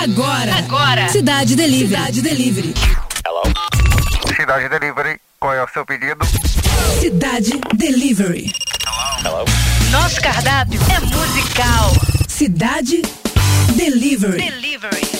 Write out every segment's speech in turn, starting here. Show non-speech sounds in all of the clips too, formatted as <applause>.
Agora. Agora. Cidade Delivery. Cidade Delivery. Hello? Cidade Delivery, qual é o seu pedido? Cidade Delivery. Hello? Nosso cardápio é musical. Cidade Delivery. Delivery.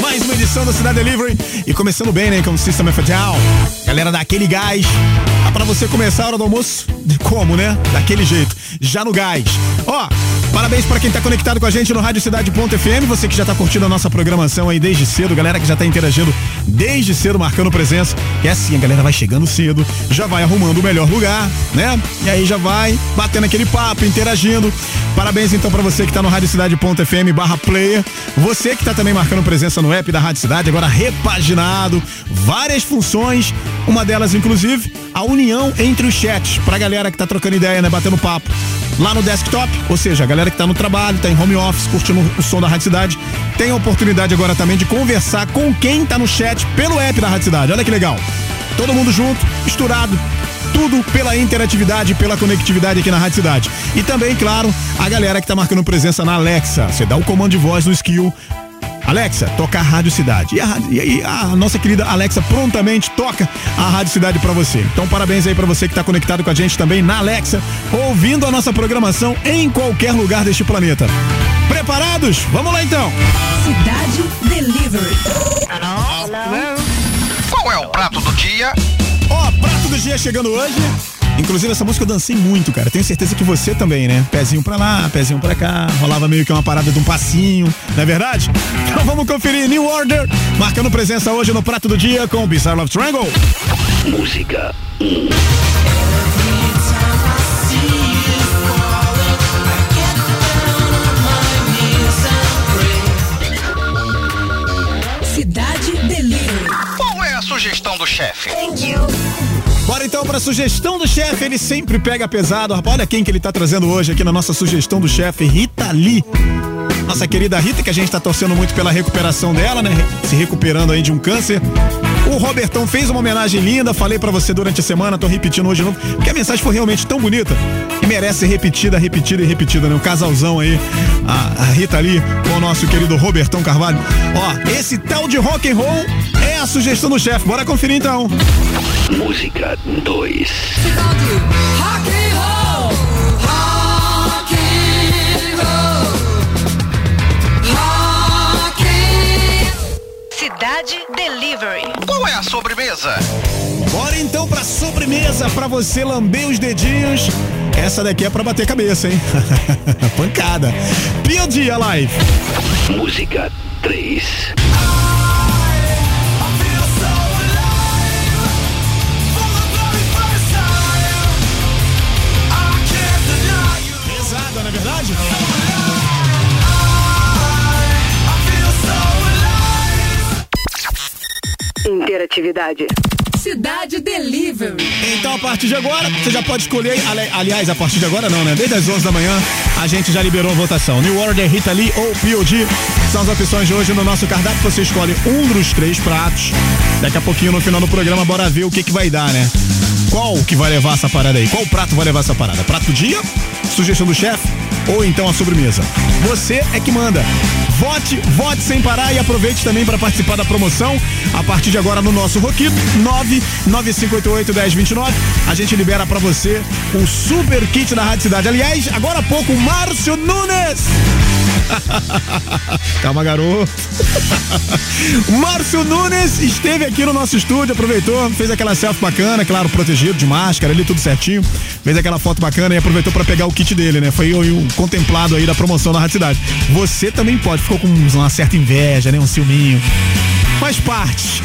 Mais uma edição da Cidade Delivery e começando bem, né, com o System of Down. Galera, daquele gás. Dá pra você começar a hora do almoço como, né? Daquele jeito, já no gás. Ó, Parabéns para quem tá conectado com a gente no Rádio Cidade.fm, você que já tá curtindo a nossa programação aí desde cedo, galera que já tá interagindo desde cedo, marcando presença. É assim, a galera vai chegando cedo, já vai arrumando o melhor lugar, né? E aí já vai batendo aquele papo, interagindo. Parabéns então para você que tá no Rádio Cidade.fm barra player. Você que tá também marcando presença no app da Rádio Cidade, agora repaginado, várias funções, uma delas inclusive a união entre os chats, pra galera que tá trocando ideia, né? Batendo papo lá no desktop, ou seja, a galera que está no trabalho, está em home office, curtindo o som da Rádio Cidade, tem a oportunidade agora também de conversar com quem está no chat pelo app da Rádio Cidade. Olha que legal. Todo mundo junto, misturado, tudo pela interatividade, pela conectividade aqui na Rádio Cidade. E também, claro, a galera que está marcando presença na Alexa. Você dá o comando de voz no skill Alexa, toca a Rádio Cidade. E a, e a, nossa querida Alexa prontamente toca a Rádio Cidade para você. Então, parabéns aí para você que está conectado com a gente também na Alexa, ouvindo a nossa programação em qualquer lugar deste planeta. Preparados? Vamos lá então. Cidade Delivery. Hello? Hello? Qual é o prato do dia? Ó, oh, prato do dia chegando hoje. Inclusive, essa música eu dancei muito, cara. Tenho certeza que você também, né? Pezinho pra lá, pezinho pra cá. Rolava meio que uma parada de um passinho, não é verdade? Então vamos conferir New Order, marcando presença hoje no Prato do Dia com Bizarre Love Triangle. Música 1. Do chefe? Bora então para a sugestão do chefe, ele sempre pega pesado. Rapaz, olha quem que ele tá trazendo hoje aqui na nossa sugestão do chefe, Rita Lee. Nossa querida Rita, que a gente tá torcendo muito pela recuperação dela, né? Se recuperando aí de um câncer. O Robertão fez uma homenagem linda, falei para você durante a semana, tô repetindo hoje de novo, porque a mensagem foi realmente tão bonita e merece ser repetida, repetida e repetida, né? Um casalzão aí, a, a Rita Lee com o nosso querido Robertão Carvalho. Ó, esse tal de rock and roll é a sugestão do chefe. Bora conferir então. Música 2. Rock and Delivery. Qual é a sobremesa? Bora então pra sobremesa pra você lamber os dedinhos. Essa daqui é pra bater cabeça, hein? <laughs> Pancada. POD Alive. Música 3. Pesada, não é verdade? Interatividade. Cidade Delivery. Então, a partir de agora, você já pode escolher. ali- Aliás, a partir de agora não, né? Desde as 11 da manhã, a gente já liberou a votação. New Order, Rita Lee ou POD são as opções de hoje no nosso cardápio. Você escolhe um dos três pratos. Daqui a pouquinho, no final do programa, bora ver o que, que vai dar, né? Qual que vai levar essa parada aí? Qual prato vai levar essa parada? Prato do dia? Sugestão do chefe? Ou então a sobremesa? Você é que manda. Vote, vote sem parar e aproveite também para participar da promoção. A partir de agora no nosso Roquito, 995881029. A gente libera para você o super kit da Rádio Cidade. Aliás, agora há pouco, Márcio Nunes. <laughs> Calma, garoto. <laughs> Márcio Nunes esteve aqui no nosso estúdio, aproveitou, fez aquela selfie bacana, claro, protegido de máscara ali, tudo certinho. Fez aquela foto bacana e aproveitou para pegar o kit dele, né? Foi o contemplado aí da promoção da Rádio Cidade. Você também pode, ficou com uma certa inveja, né? Um ciúminho. Faz parte.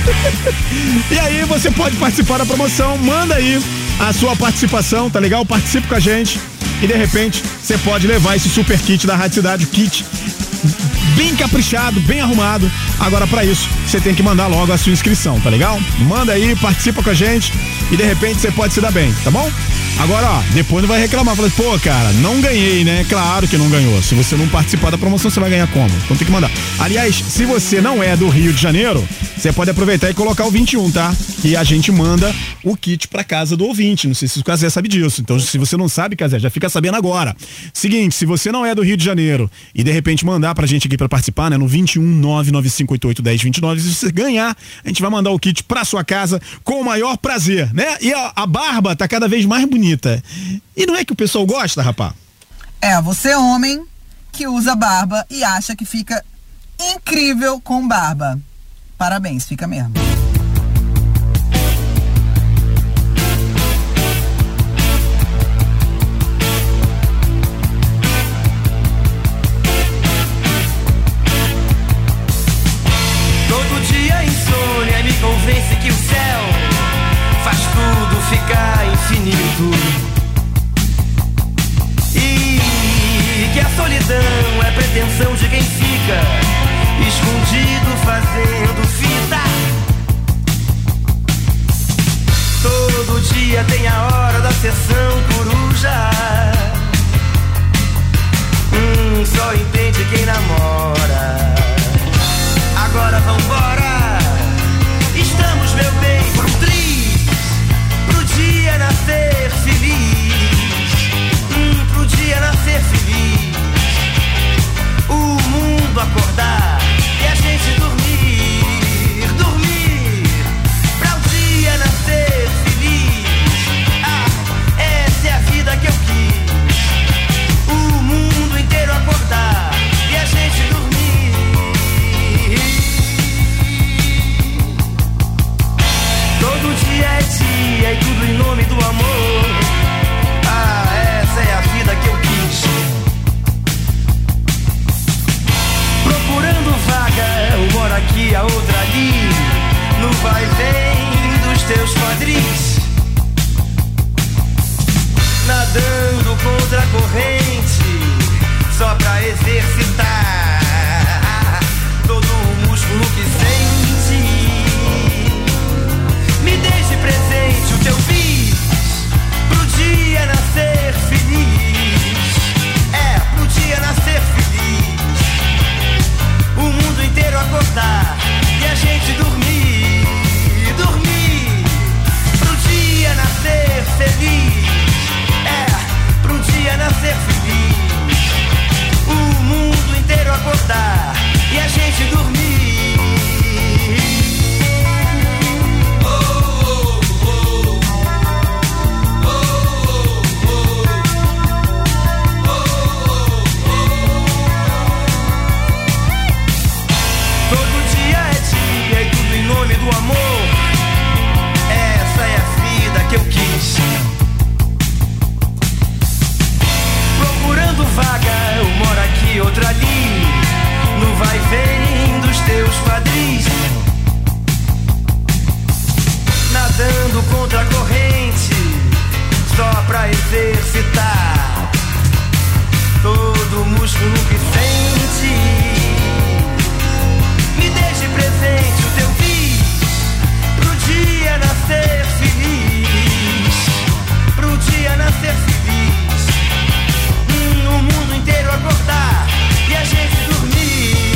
<laughs> e aí você pode participar da promoção, manda aí a sua participação, tá legal? Participe com a gente e de repente você pode levar esse super kit da Rádio Cidade, o kit bem caprichado, bem arrumado. Agora, para isso, você tem que mandar logo a sua inscrição, tá legal? Manda aí, participa com a gente e de repente você pode se dar bem, tá bom? Agora, ó, depois não vai reclamar. Fala, pô, cara, não ganhei, né? Claro que não ganhou. Se você não participar da promoção, você vai ganhar como? Então tem que mandar. Aliás, se você não é do Rio de Janeiro, você pode aproveitar e colocar o 21, tá? E a gente manda o kit pra casa do ouvinte. Não sei se o Casé sabe disso. Então, se você não sabe, Casé, já fica sabendo agora. Seguinte, se você não é do Rio de Janeiro e de repente mandar pra gente aqui pra participar, né? No 21 995881029, se você ganhar, a gente vai mandar o kit pra sua casa com o maior prazer, né? E a, a barba tá cada vez mais bonita. E não é que o pessoal gosta, rapá? É, você homem que usa barba e acha que fica incrível com barba. Parabéns, fica mesmo. Todo dia insônia me convence que o céu faz tudo ficar infinito. E que a solidão é pretensão de quem fica escondido fazendo fita. Todo dia tem a hora da sessão coruja. Hum, só entende quem namora. Agora vambora. Estamos, meu bem, pro triz. Pro dia nascer feliz. Hum, pro dia nascer feliz. O mundo acordar em nome do amor. Ah, essa é a vida que eu quis. Procurando vaga, uma hora aqui, a outra ali. No vai vem dos teus quadris. Nadando contra a corrente, só pra exercitar todo o músculo que sente. Dia nascer feliz. É, pro dia nascer feliz. O mundo inteiro acordar e a gente dormir, dormir. Pro dia nascer feliz. É, pro dia nascer feliz. O mundo inteiro acordar e a gente dormir. Do amor. Essa é a vida que eu quis. Procurando vaga, uma hora aqui, outra ali. No vai vem dos teus quadris. Nadando contra a corrente, só pra exercitar todo o músculo que sente. Me deixe presente o teu Pro nascer feliz Pro dia nascer feliz hum, O mundo inteiro acordar E a gente dormir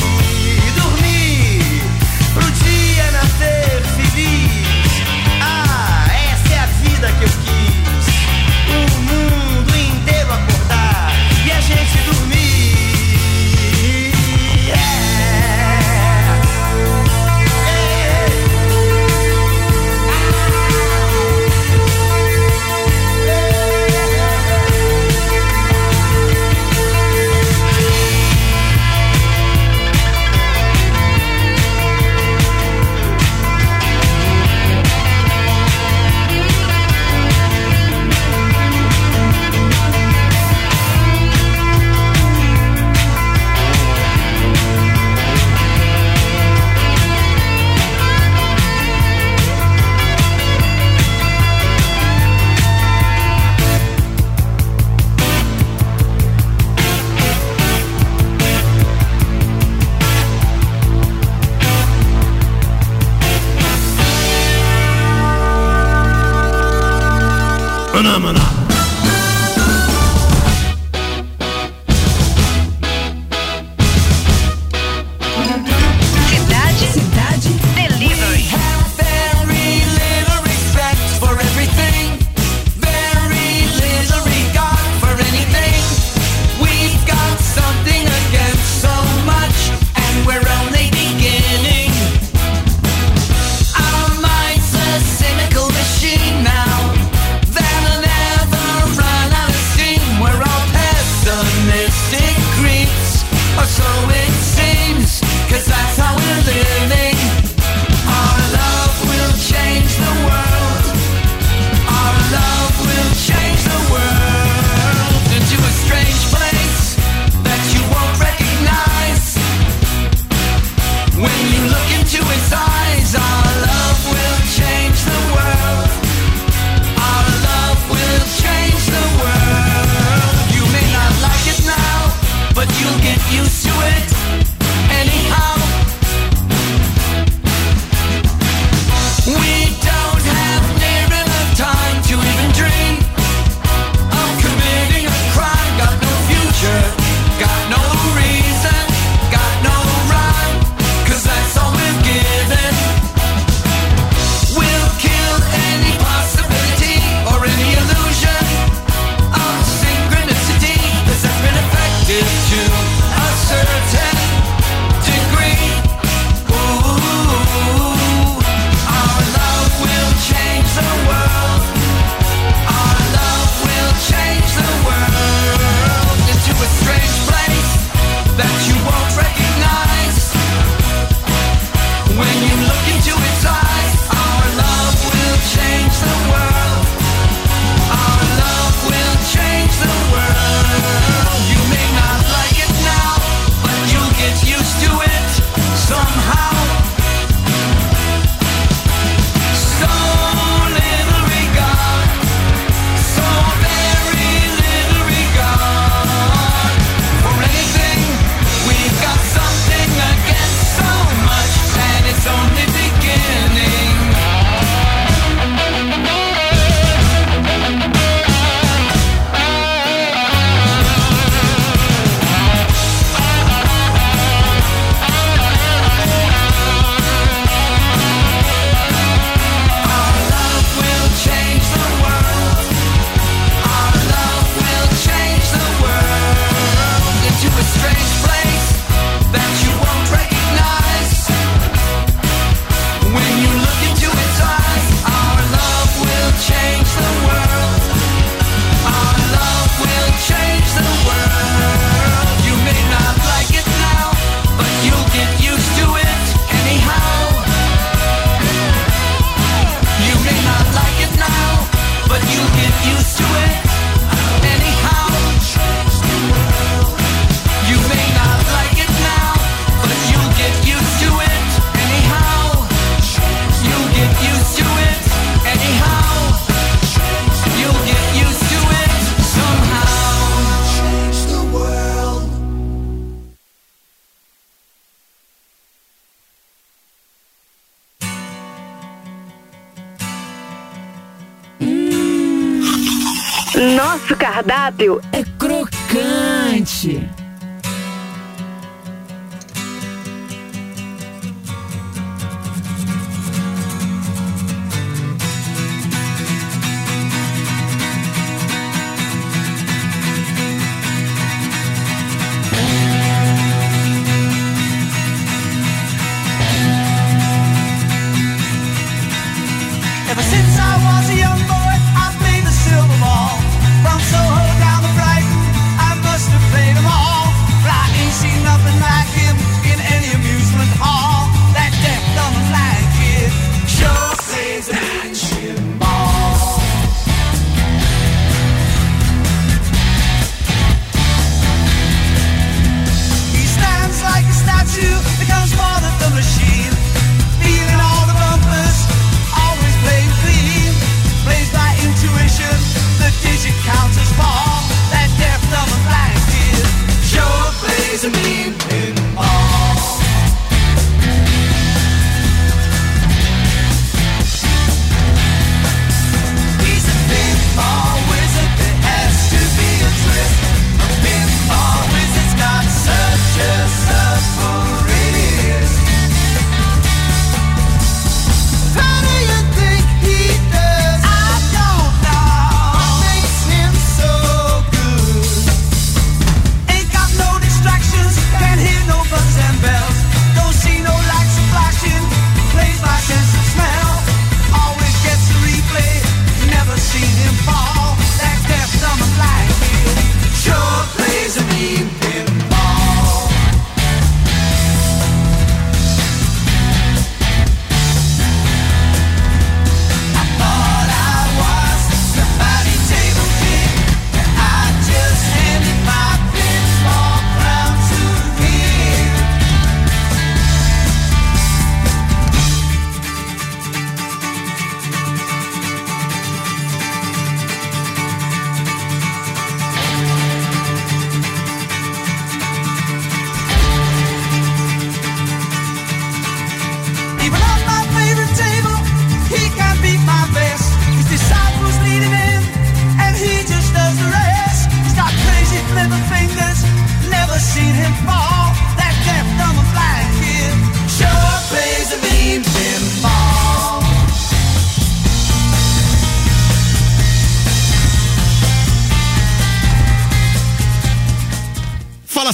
cardápio É crocante.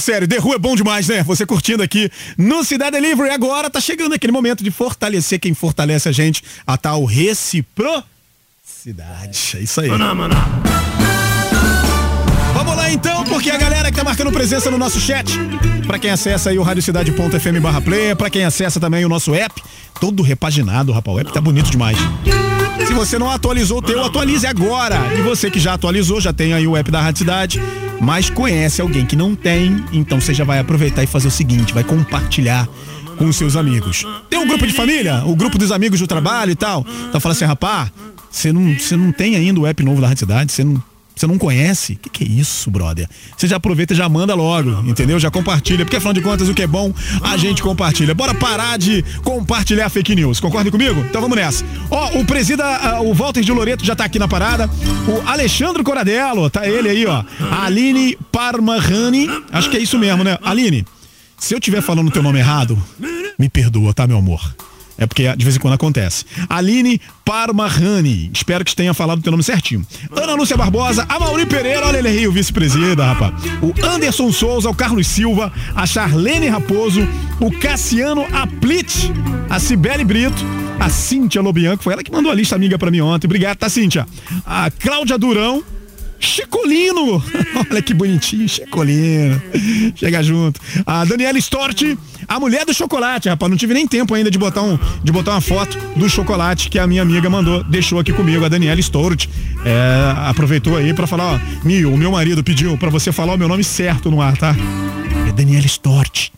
Sério, The Who é bom demais, né? Você curtindo aqui no Cidade Livre. Agora tá chegando aquele momento de fortalecer quem fortalece a gente, a tal reciprocidade. É isso aí. Vamos lá então, porque a galera que tá marcando presença no nosso chat, pra quem acessa aí o radiocidade.fm barra player, pra quem acessa também o nosso app, todo repaginado, rapaz, o app tá bonito demais. Se você não atualizou o teu, atualize agora. E você que já atualizou, já tem aí o app da Rádio Cidade, mas conhece alguém que não tem, então você já vai aproveitar e fazer o seguinte, vai compartilhar com os seus amigos. Tem um grupo de família, o grupo dos amigos do trabalho e tal. Então fala assim, rapaz, você não, você não tem ainda o app novo da Rádio Cidade, você não você não conhece? O que, que é isso, brother? Você já aproveita e já manda logo, entendeu? Já compartilha, porque afinal de contas o que é bom, a gente compartilha. Bora parar de compartilhar fake news. Concorda comigo? Então vamos nessa. Ó, o presida, ah, o Walter de Loreto já tá aqui na parada. O Alexandre Coradello, tá ele aí, ó. Aline Parmahani, acho que é isso mesmo, né? Aline, se eu estiver falando o teu nome errado, me perdoa, tá, meu amor? É porque de vez em quando acontece. Aline Parmahani. Espero que tenha falado o teu nome certinho. Ana Lúcia Barbosa, a Mauri Pereira, olha ele aí, o vice-presida, rapaz. O Anderson Souza, o Carlos Silva, a Charlene Raposo, o Cassiano Aplit, a Cibele Brito, a Cíntia Lobianco, foi ela que mandou a lista amiga pra mim ontem. Obrigado, tá, Cíntia? A Cláudia Durão, Chicolino! <laughs> Olha que bonitinho, Chicolino. Chega junto. A Daniela Storti, a mulher do chocolate, rapaz. Não tive nem tempo ainda de botar, um, de botar uma foto do chocolate que a minha amiga mandou, deixou aqui comigo, a Daniela Storti. É, aproveitou aí pra falar, ó, Mio, o meu marido pediu pra você falar o meu nome certo no ar, tá? É Daniela Storti.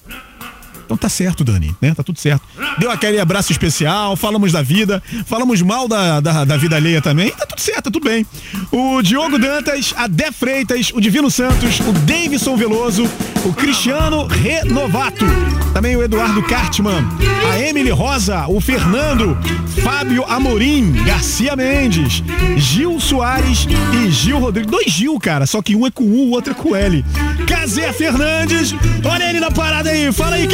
Então tá certo, Dani, né? Tá tudo certo. Deu aquele abraço especial, falamos da vida, falamos mal da, da, da vida alheia também. Tá tudo certo, tá tudo bem. O Diogo Dantas, a Dé Freitas, o Divino Santos, o Davidson Veloso, o Cristiano Renovato, também o Eduardo Cartman, a Emily Rosa, o Fernando, Fábio Amorim, Garcia Mendes, Gil Soares e Gil Rodrigues. Dois Gil, cara, só que um é com U, o outro é com L. Casé Fernandes, olha ele na parada aí, fala aí,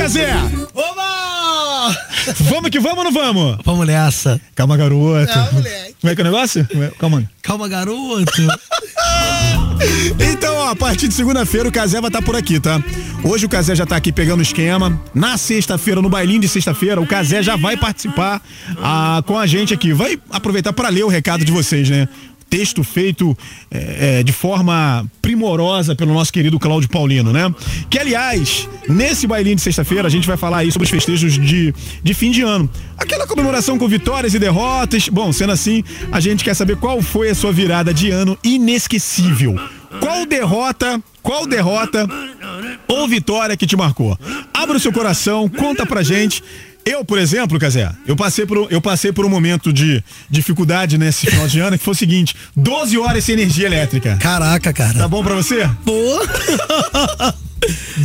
Oba! Vamos que vamos ou não vamos? Vamos nessa. Calma, garoto. Não, moleque. Como é que é o negócio? Calma. Calma, garoto. <laughs> Então, ó, a partir de segunda-feira o Casé vai estar por aqui, tá? Hoje o Casé já tá aqui pegando o esquema. Na sexta-feira, no bailinho de sexta-feira, o Casé já vai participar ah, com a gente aqui. Vai aproveitar para ler o recado de vocês, né? Texto feito é, é, de forma primorosa pelo nosso querido Cláudio Paulino, né? Que, aliás, nesse bailinho de sexta-feira, a gente vai falar aí sobre os festejos de, de fim de ano. Aquela comemoração com vitórias e derrotas. Bom, sendo assim, a gente quer saber qual foi a sua virada de ano inesquecível. Qual derrota, qual derrota ou vitória que te marcou? Abra o seu coração, conta pra gente. Eu, por exemplo, Casé, eu passei por, um- eu passei por um momento de dificuldade nesse final de ano que foi o seguinte: 12 horas sem energia elétrica. Caraca, cara. Tá bom pra você? Pô. <laughs>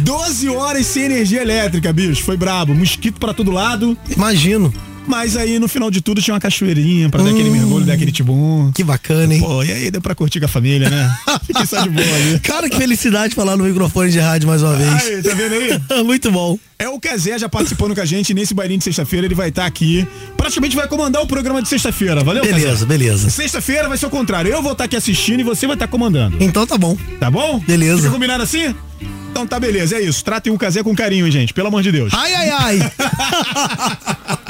12 horas sem energia elétrica, bicho. Foi brabo. Mosquito pra todo lado. Imagino. Mas aí no final de tudo tinha uma cachoeirinha pra dar aquele mergulho, dar aquele tibum. Que bacana, hein? Pô, e aí deu pra curtir com a família, né? <laughs> Fiquei só de boa ali. Cara, que felicidade falar no microfone de rádio mais uma vez. Tá vendo aí? <laughs> Muito bom. É o Casé já participando com a gente nesse bailinho de sexta-feira. Ele vai estar aqui. Praticamente vai comandar o programa de sexta-feira. Valeu, Beleza, beleza. Sexta-feira vai ser o contrário. Eu vou estar aqui assistindo e você vai estar comandando. Então tá bom. Tá bom? Beleza. Fica combinado assim? Então tá beleza, é isso. Tratem o Casé com carinho, hein, gente. Pelo amor de Deus. Ai, ai, ai. <laughs>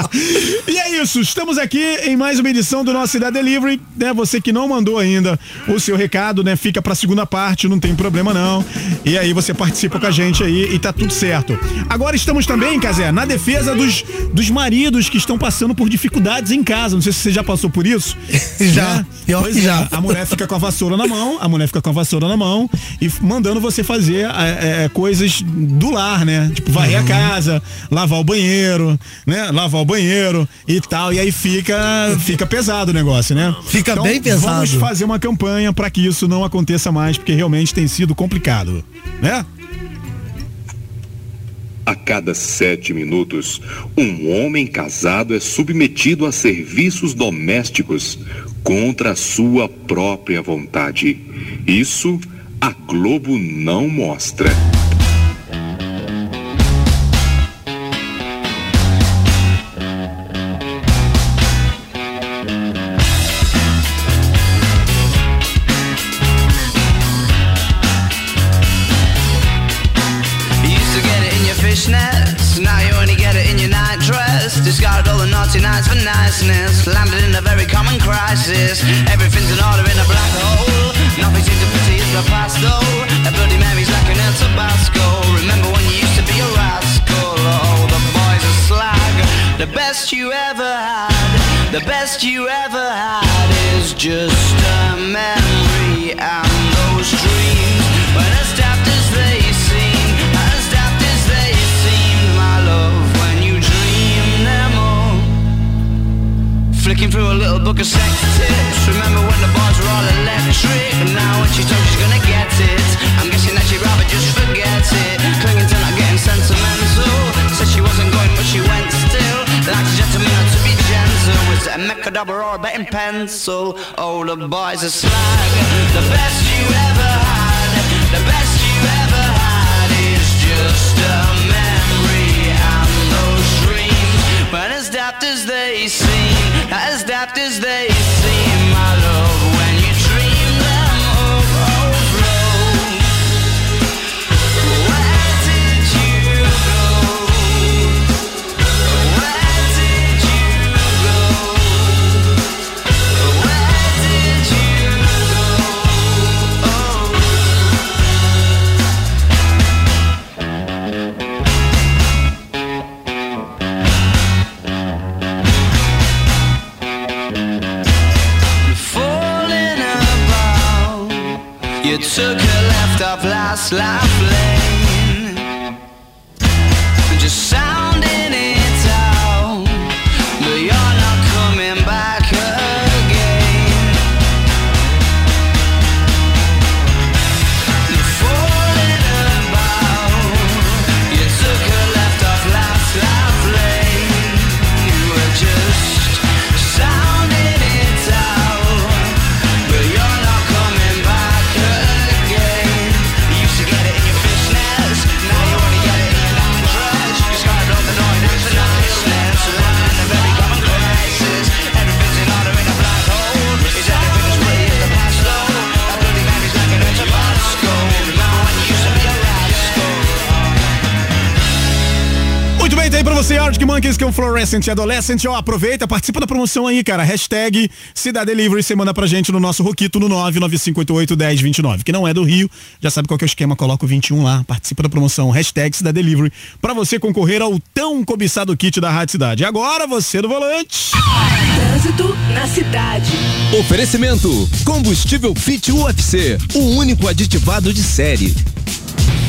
E é isso, estamos aqui em mais uma edição do nosso Cidade Delivery, né? Você que não mandou ainda o seu recado, né? Fica pra segunda parte, não tem problema não. E aí você participa com a gente aí e tá tudo certo. Agora estamos também, Casé, na defesa dos, dos maridos que estão passando por dificuldades em casa. Não sei se você já passou por isso. <laughs> Já. Né? Pois que é, já. A mulher fica com a vassoura na mão, a mulher fica com a vassoura na mão e mandando você fazer é, é, coisas do lar, né? Tipo, varrer Uhum. a casa, lavar o banheiro, né? Lavar o banheiro e tal. E aí fica, fica pesado o negócio, né? Fica Então, bem pesado. Vamos fazer uma campanha para que isso não aconteça mais, porque realmente tem sido complicado, né? A cada sete minutos, um homem casado é submetido a serviços domésticos contra a sua própria vontade. Isso a Globo não mostra. Pencil? Oh, the boys are slag. The best you ever had, the best you ever had is just a memory and those dreams. When as daft as they seem, as daft as they Um Fluorescent Adolescent. Ó, aproveita, participa da promoção aí, cara. Hashtag Cidade Delivery, você manda pra gente no nosso Roquito no 995881029. Que não é do Rio, já sabe qual que é o esquema, coloca o 21 lá. Participa da promoção, hashtag Cidade Delivery, pra você concorrer ao tão cobiçado kit da Rádio Cidade. E agora, você do volante. Trânsito na cidade. Oferecimento: Combustível Fit UFC, o único aditivado de série.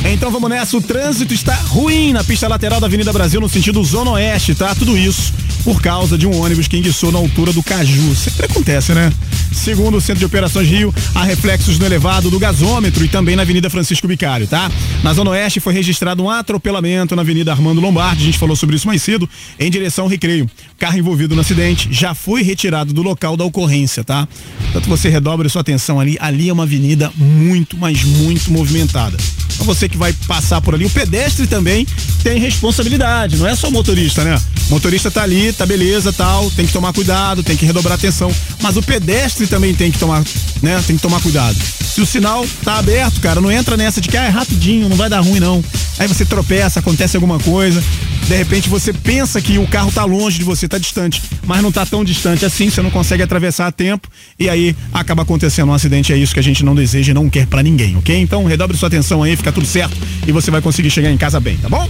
Então vamos nessa, o trânsito está ruim na pista lateral da Avenida Brasil no sentido Zona Oeste, tá? Tudo isso por causa de um ônibus que enguiçou na altura do Caju. Sempre acontece, né? Segundo o Centro de Operações Rio, há reflexos no elevado do gasômetro e também na Avenida Francisco Bicário, tá? Na Zona Oeste foi registrado um atropelamento na Avenida Armando Lombardi, a gente falou sobre isso mais cedo, em direção ao Recreio. Carro envolvido no acidente já foi retirado do local da ocorrência, tá? Portanto, você redobre sua atenção ali, ali é uma avenida muito, mas muito movimentada. Então você que vai passar por ali, o pedestre também tem responsabilidade, não é só o motorista, né? O motorista tá ali, tá beleza, tal, tem que tomar cuidado, tem que redobrar atenção, mas o pedestre também tem que tomar, né? Tem que tomar cuidado. Se o sinal tá aberto, cara, não entra nessa de que ah, é rapidinho, não vai dar ruim não. Aí você tropeça, acontece alguma coisa, de repente você pensa que o carro tá longe de você, tá distante, mas não tá tão distante assim, você não consegue atravessar a tempo e aí acaba acontecendo um acidente, é isso que a gente não deseja e não quer pra ninguém, ok? Então redobre sua atenção aí, fica tudo certo e você vai conseguir chegar em casa bem, tá bom?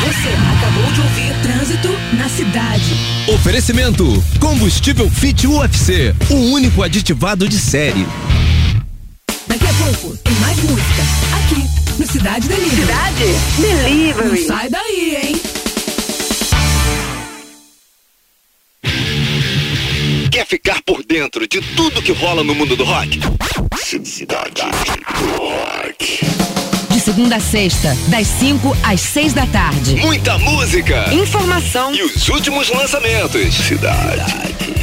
Você acabou de ouvir Trânsito na cidade. Oferecimento: Combustível Fit UFC, o único aditivado de série. Daqui a pouco tem mais música. Aqui, no Cidade Delivery. Cidade Delivery. Não sai daí, hein? Quer ficar por dentro de tudo que rola no mundo do rock? Cidade do Rock. Segunda a sexta, das 5 às 6 da tarde. Muita música Informação. e os últimos lançamentos. Cidade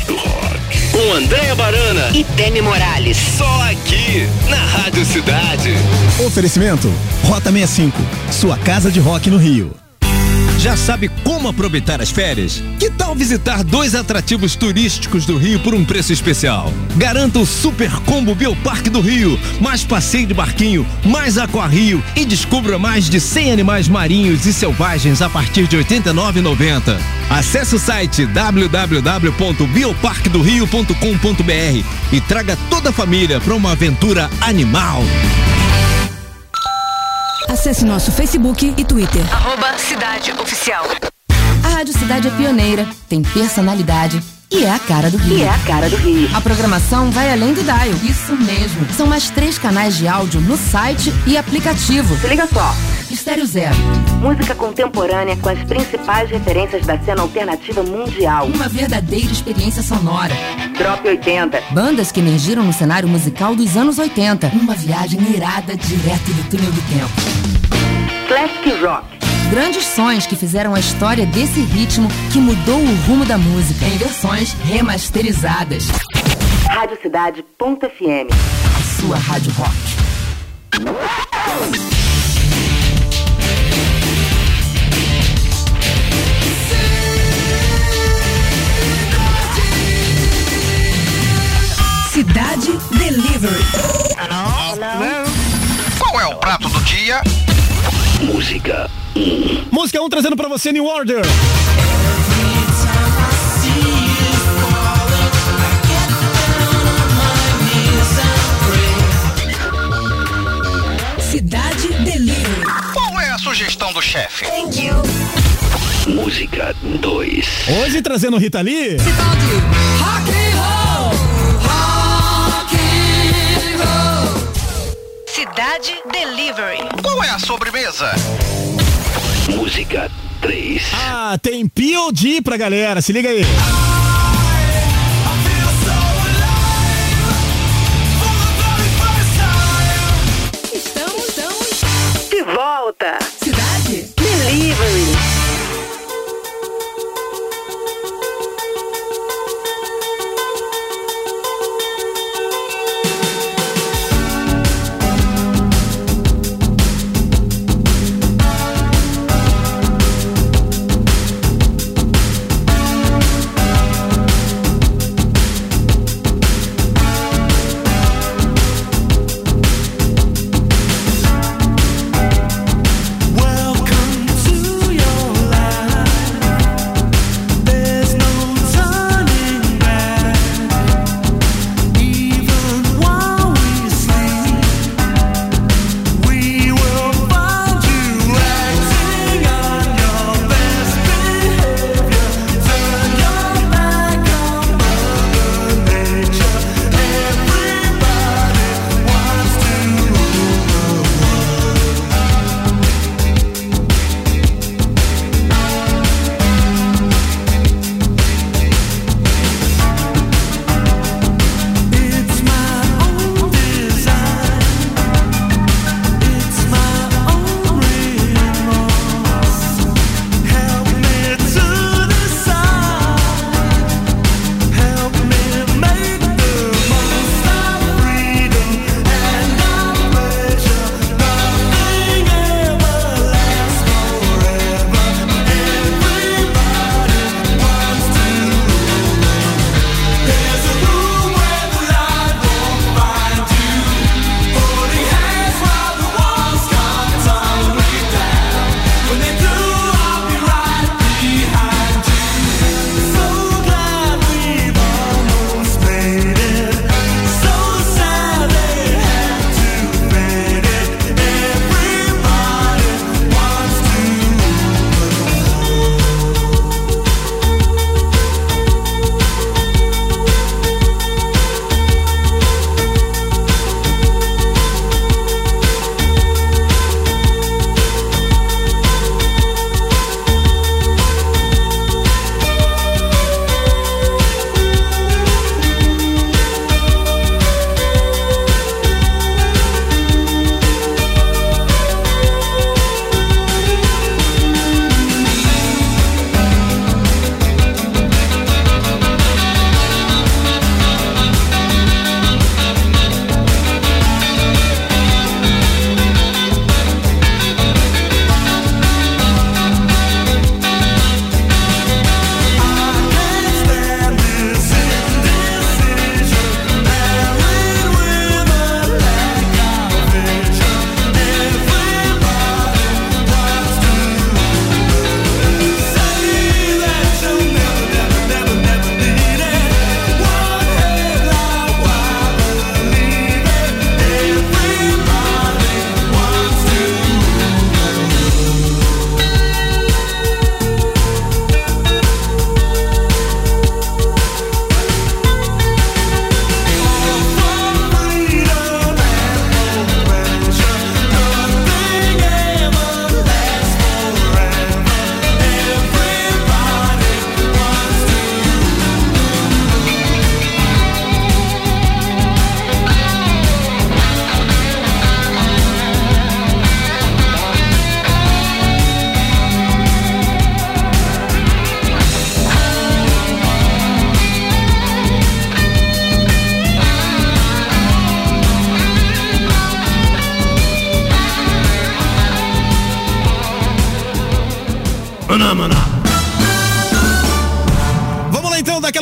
do Rock. Com Andréa Barana E Temi Morales. só aqui na Rádio Cidade. Oferecimento Rota 65, sua casa de rock no Rio. Já sabe como aproveitar as férias? Que tal visitar dois atrativos turísticos do Rio por um preço especial? Garanta o Super Combo Bioparque do Rio, mais passeio de barquinho, mais aquarrio e descubra mais de 100 animais marinhos e selvagens a partir de R$ 89,90. Acesse o site www.bioparquedorio.com.br e traga toda a família para uma aventura animal. Acesse nosso Facebook e Twitter. Arroba Cidade Oficial. A Rádio Cidade é pioneira, tem personalidade e é a cara do Rio. E é a cara do Rio. A programação vai além do dial. Isso mesmo. São mais três canais de áudio no site e aplicativo. Se liga só. Estéreo Zero. Música contemporânea com as principais referências da cena alternativa mundial. Uma verdadeira experiência sonora. Drop 80. Bandas que emergiram no cenário musical dos anos 80. Uma viagem irada direto do túnel do tempo. Classic Rock. Grandes sons que fizeram a história desse ritmo que mudou o rumo da música. Em versões remasterizadas. Radiocidade.fm. A sua rádio rock. Cidade Delivery. Qual é o prato do dia? Música. Música 1 trazendo pra você New Order. Cidade Delivery. Qual é a sugestão do chefe? Música 2. Hoje trazendo Rita Lee. Rock and roll. Rock and roll. Cidade Delivery. Qual é a sobremesa? Música 3. Ah, tem POD pra galera, se liga aí. Estamos, estamos. De volta. Cidade Delivery.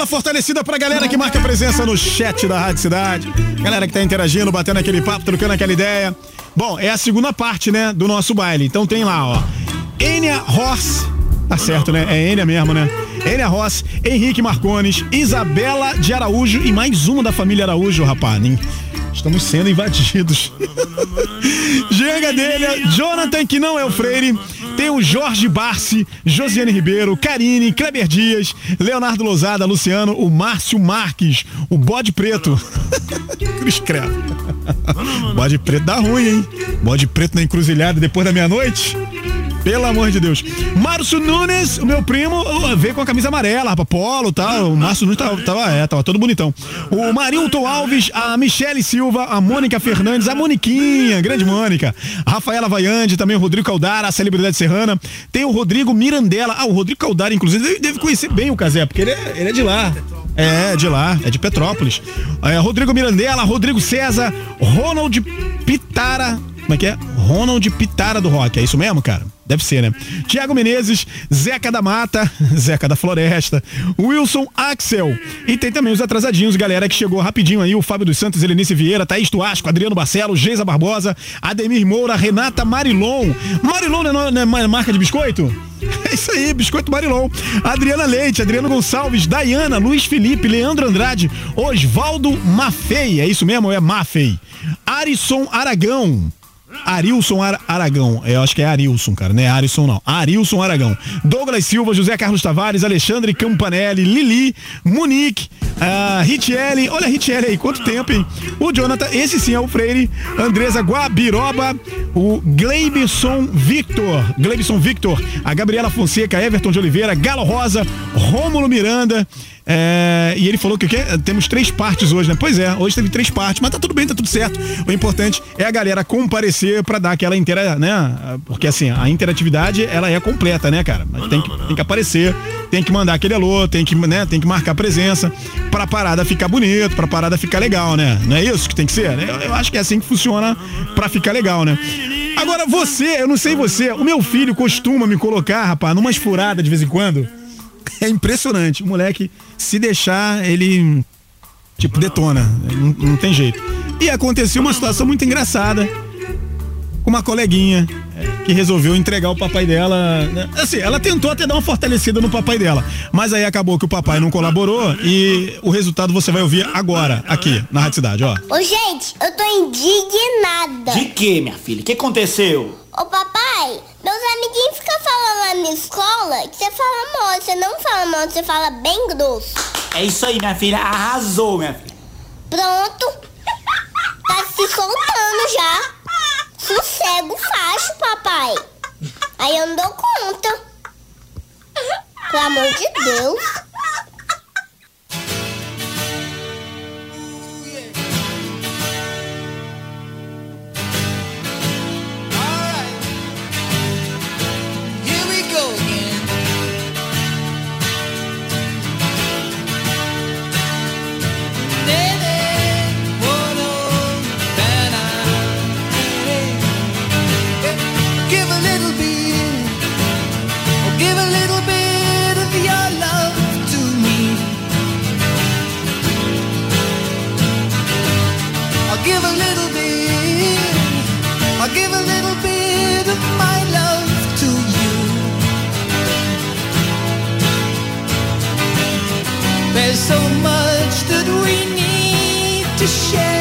Fortalecida pra galera que marca presença no chat da Rádio Cidade. Galera que tá interagindo, batendo aquele papo, trocando aquela ideia. Bom, é a segunda parte, né, do nosso baile. Então tem lá, ó. Enia Ross. Tá certo, né? É Enia mesmo, né? Enia Ross, Henrique Marcones, Isabela de Araújo e mais uma da família Araújo, rapaz. hein? Estamos sendo invadidos. <laughs> Jean Gadelha, Jonathan, que não é o Freire. Tem o Jorge Barsi, Josiane Ribeiro, Karine, Kleber Dias, Leonardo Lousada, Luciano, o Márcio Marques, o Bode Preto. <laughs> Cruz credo. Bode Preto dá ruim, hein? Bode Preto na encruzilhada depois da meia-noite. Pelo amor de Deus. Márcio Nunes, o meu primo, veio com a camisa amarela, rapaz, polo e tal. O Márcio Nunes tava, tava, é, tava todo bonitão. O Marilton Alves, a Michele Silva, a Mônica Fernandes, a Moniquinha, grande Mônica. A Rafaela Vaiande, também o Rodrigo Caldara, a celebridade serrana. Tem o Rodrigo Mirandela. Ah, o Rodrigo Caldara, inclusive, deve, conhecer bem o Casé, porque ele é, ele é de lá. É, de lá, é de Petrópolis. É, Rodrigo Mirandela, Rodrigo César, Ronald Pitara. Como é que é? Ronald Pitara do Rock. É isso mesmo, cara? Deve ser, né? Tiago Menezes, Zeca da Mata, <laughs> Zeca da Floresta, Wilson Axel. E tem também os atrasadinhos, galera, que chegou rapidinho aí: o Fábio dos Santos, Helenice Vieira, Thaís Tuasco, Adriano Barcelos, Geisa Barbosa, Ademir Moura, Renata Marilon. Marilon não é, não é marca de biscoito? <laughs> É isso aí, Biscoito Marilon. Adriana Leite, Adriano Gonçalves, Dayana, Luiz Felipe, Leandro Andrade, Osvaldo Mafei. É isso mesmo? É Mafei. Arisson Aragão. Arilson Ar Aragão. Eu acho que é Arilson, cara, não é Arisson não. Arilson Aragão. Douglas Silva, José Carlos Tavares, Alexandre Campanelli, Lili, Munique, uh, Richelle. Olha a Richelle aí, quanto tempo, hein? O Jonathan, esse sim é o Freire. Andresa Guabiroba, o Gleibson Victor, Gleibson Victor, a Gabriela Fonseca, Everton de Oliveira, Galo Rosa, Rômulo Miranda. É, e ele falou que o quê? Temos três partes hoje, né? Pois é, hoje teve três partes, mas tá tudo bem, tá tudo certo. O importante é a galera comparecer pra dar aquela inteira, né? Porque assim, a interatividade, ela é completa, né, cara? Mas tem que, tem que aparecer, tem que mandar aquele alô, tem que, né, tem que marcar presença pra parada ficar bonito, pra parada ficar legal, né? Não é isso que tem que ser? Eu, eu acho que é assim que funciona pra ficar legal, né? Agora você, eu não sei você, o meu filho costuma me colocar, rapaz, numas furadas de vez em quando. <laughs> É impressionante. O moleque, se deixar, ele tipo detona. Não, não tem jeito. E aconteceu uma situação muito engraçada com uma coleguinha que resolveu entregar o papai dela. né? Assim, ela tentou até dar uma fortalecida no papai dela, mas aí acabou que o papai não colaborou e o resultado você vai ouvir agora, aqui, na Rádio Cidade, ó. Ô, gente, eu tô indignada. De que, minha filha? O que aconteceu? Ô, papai, meus amiguinhos ficam falando lá na escola que você fala mal. Você não fala mal, você fala bem grosso. É isso aí, minha filha. Arrasou, minha filha. Pronto. Tá se soltando já. Sossego facho, papai. Aí eu não dou conta. Pelo amor de Deus. So much that we need to share.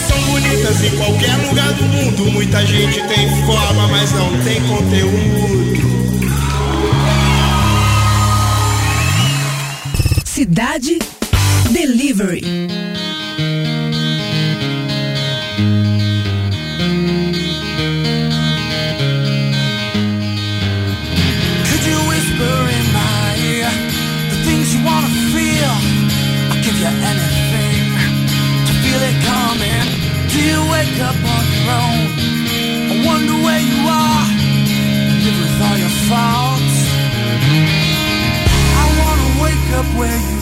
são bonitas em qualquer lugar do mundo. Muita gente tem forma, mas não tem conteúdo. Cidade Delivery. fault. I wanna wake up where you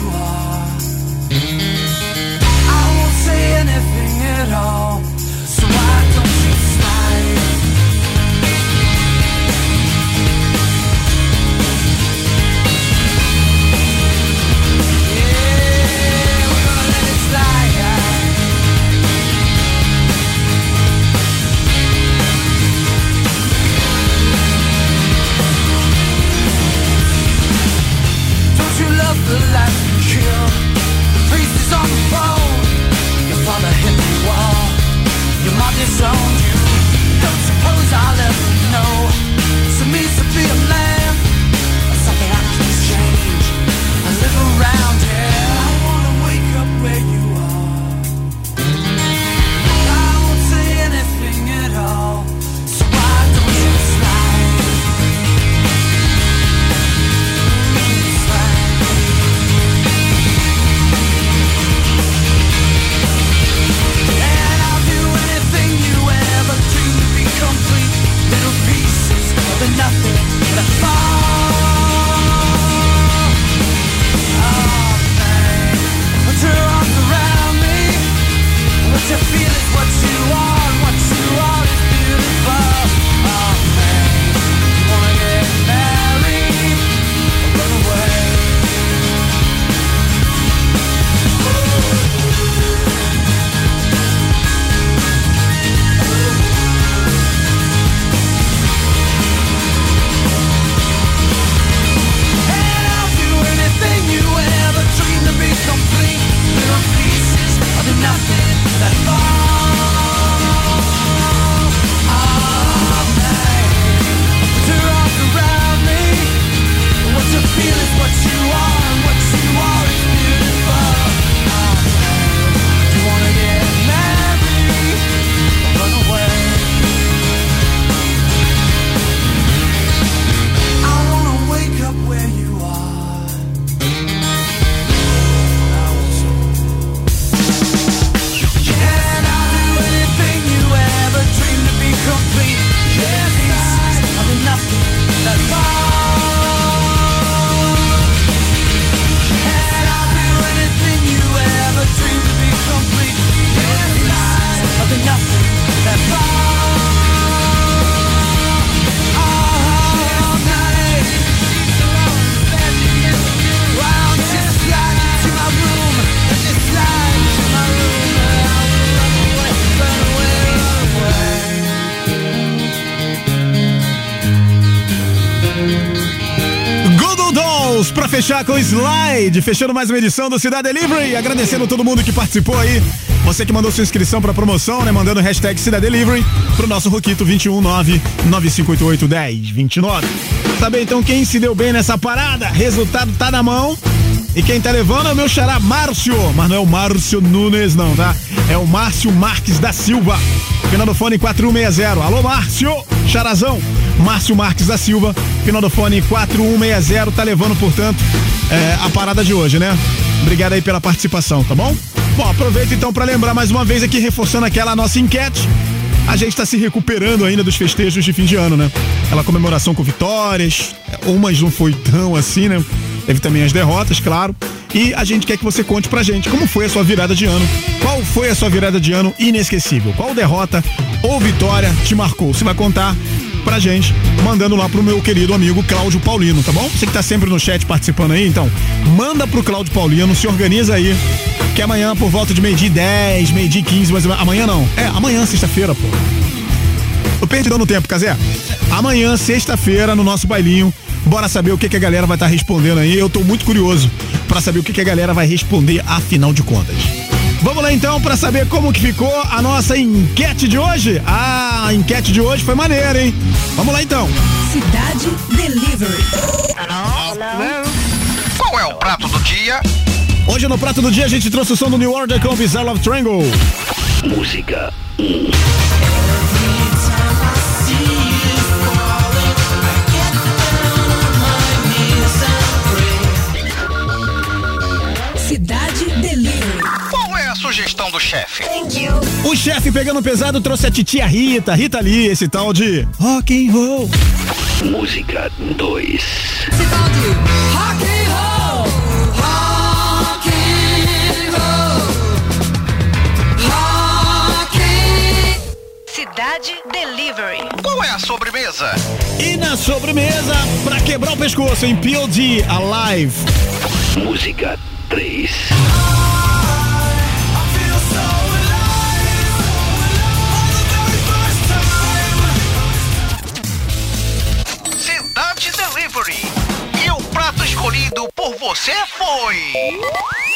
the light. Fechar com Slide, fechando mais uma edição do Cidade Delivery, agradecendo todo mundo que participou aí. Você que mandou sua inscrição pra promoção, né? Mandando hashtag Cidade Delivery pro nosso Roquito 21995881029. Saber então quem se deu bem nessa parada? Resultado tá na mão. E quem tá levando é o meu xará Márcio, mas não é o Márcio Nunes não, tá? É o Márcio Marques da Silva. Final do fone 4160. Alô, Márcio! Charazão. Márcio Marques da Silva. Final do fone 4160. Tá levando, portanto, é, a parada de hoje, né? Obrigado aí pela participação, tá bom? Bom, aproveito então para lembrar mais uma vez aqui, reforçando aquela nossa enquete. A gente está se recuperando ainda dos festejos de fim de ano, né? Aquela comemoração com vitórias, umas não foi tão assim, né? Teve também as derrotas, claro. E a gente quer que você conte pra gente como foi a sua virada de ano. Qual foi a sua virada de ano inesquecível? Qual derrota ou vitória te marcou? Você vai contar pra gente, mandando lá pro meu querido amigo Cláudio Paulino, tá bom? Você que tá sempre no chat participando aí, então, manda pro Cláudio Paulino, se organiza aí, que amanhã por volta de meio-dia 10, meio-dia 15, mas amanhã não. É, amanhã, sexta-feira, pô. Perdidão no tempo, Casé. Amanhã, sexta-feira, no nosso bailinho, bora saber o que, que a galera vai estar respondendo aí. Eu tô muito curioso pra saber o que, que a galera vai responder afinal de contas. Vamos lá então pra saber como que ficou a nossa enquete de hoje. Ah, a enquete de hoje foi maneira, hein? Vamos lá então. Cidade Delivery. Qual é o prato do dia? Hoje no prato do dia a gente trouxe o som do New Order com Bizarre Love Triangle. Música. Sugestão do chefe? O chefe pegando pesado trouxe a titia Rita, Rita Lee, esse tal de rock and roll. Música 2. Cidade Rock and Roll. Rock and Roll. Rock and... Cidade Delivery. Qual é a sobremesa? E na sobremesa, pra quebrar o pescoço, em POD Alive. Música 3. Escolhido por você foi.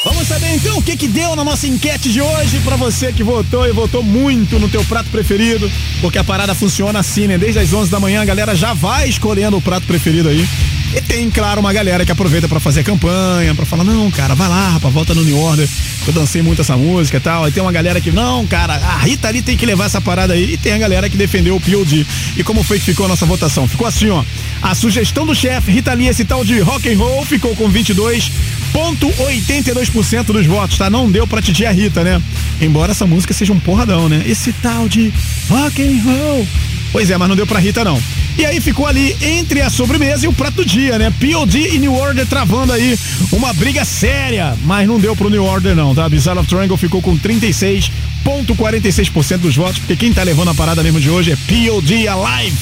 Vamos saber então o que que deu na nossa enquete de hoje pra você que votou e votou muito no teu prato preferido, porque a parada funciona assim, né? Desde as 11 da manhã a galera já vai escolhendo o prato preferido aí. E tem, claro, uma galera que aproveita pra fazer campanha, pra falar, não, cara, vai lá, rapaz, volta no New Order, eu dancei muito essa música e tal. Aí tem uma galera que, não, cara, a Rita ali tem que levar essa parada aí. E tem a galera que defendeu o POD. E como foi que ficou a nossa votação? Ficou assim, ó. A sugestão do chefe, Rita Lee, esse tal de rock and roll, ficou com 22,82% dos votos, tá? Não deu pra titia Rita, né? Embora essa música seja um porradão, né? Esse tal de rock and roll. Pois é, mas não deu pra Rita, não. E aí ficou ali entre a sobremesa e o prato do dia, né? POD e New Order travando aí uma briga séria, mas não deu pro New Order não, tá? Bizarre of Triangle ficou com 36,46% dos votos, porque quem tá levando a parada mesmo de hoje é POD Alive.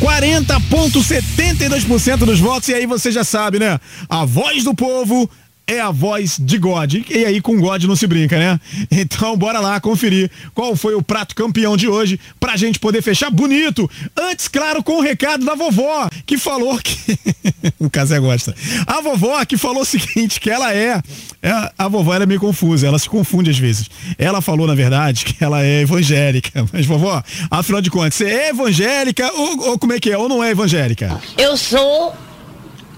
40,72% dos votos, e aí você já sabe, né? A voz do povo é a voz de God. E aí com God não se brinca, né? <laughs> Então bora lá conferir qual foi o prato campeão de hoje pra gente poder fechar bonito. Antes, claro, com o recado da vovó, que falou que. <laughs> o Casé gosta. A vovó que falou o seguinte: que ela é. é- A vovó ela é meio confusa, ela se confunde às vezes. Ela falou, na verdade, que ela é evangélica. <laughs> Mas, vovó, afinal de contas, você é evangélica ou, ou como é que é? Ou não é evangélica? Eu sou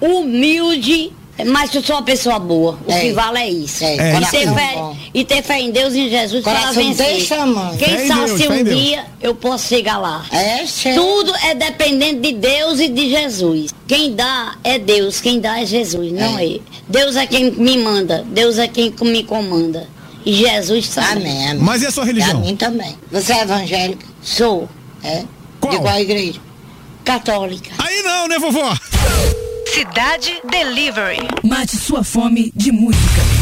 humilde, mas eu sou uma pessoa boa. O É. que vale é isso. É, e, ter fé, e ter fé em Deus e em Jesus para vencer. deixa, mãe. Quem Fé sabe Deus, se um Deus. dia eu posso chegar lá. É. Tudo é dependente de Deus e de Jesus. Quem dá é Deus, quem dá é Jesus, não é. Deus é quem me manda, Deus é quem me comanda. E Jesus também. Amém, amém. Mas e a sua religião? A mim também. Você é evangélica? Sou. É? Qual? De qual igreja? Católica. Aí não, né, vovó? Cidade Delivery. Mate sua fome de música.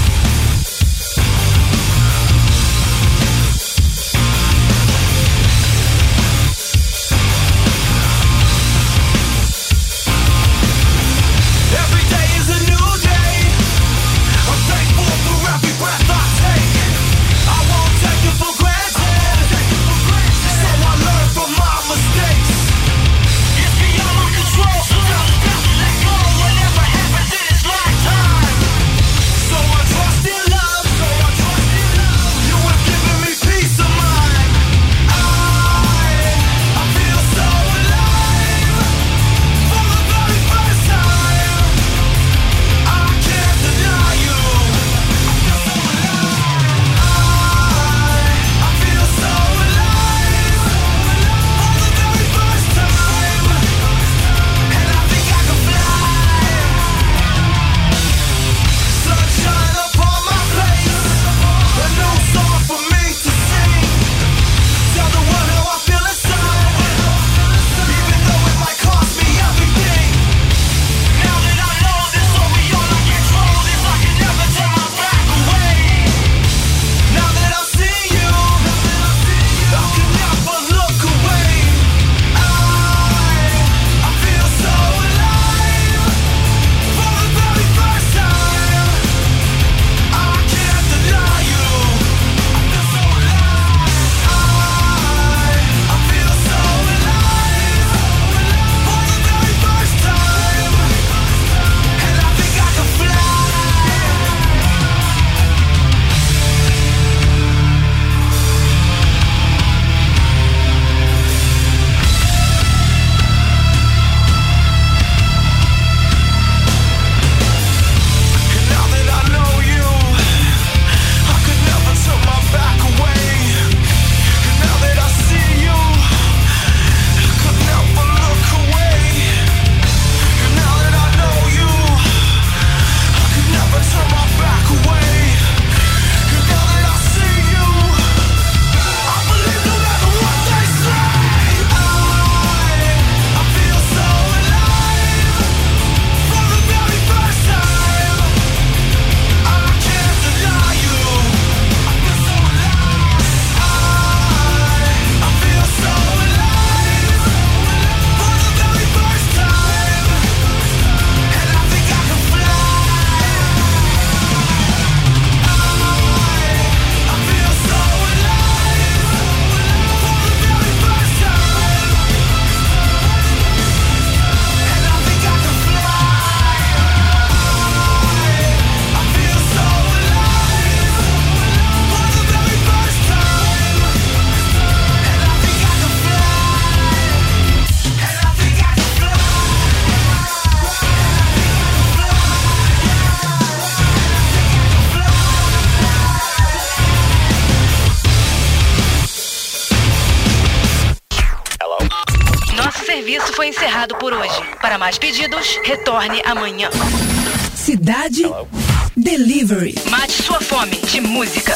Retorne amanhã. Cidade Delivery. Mate sua fome de música.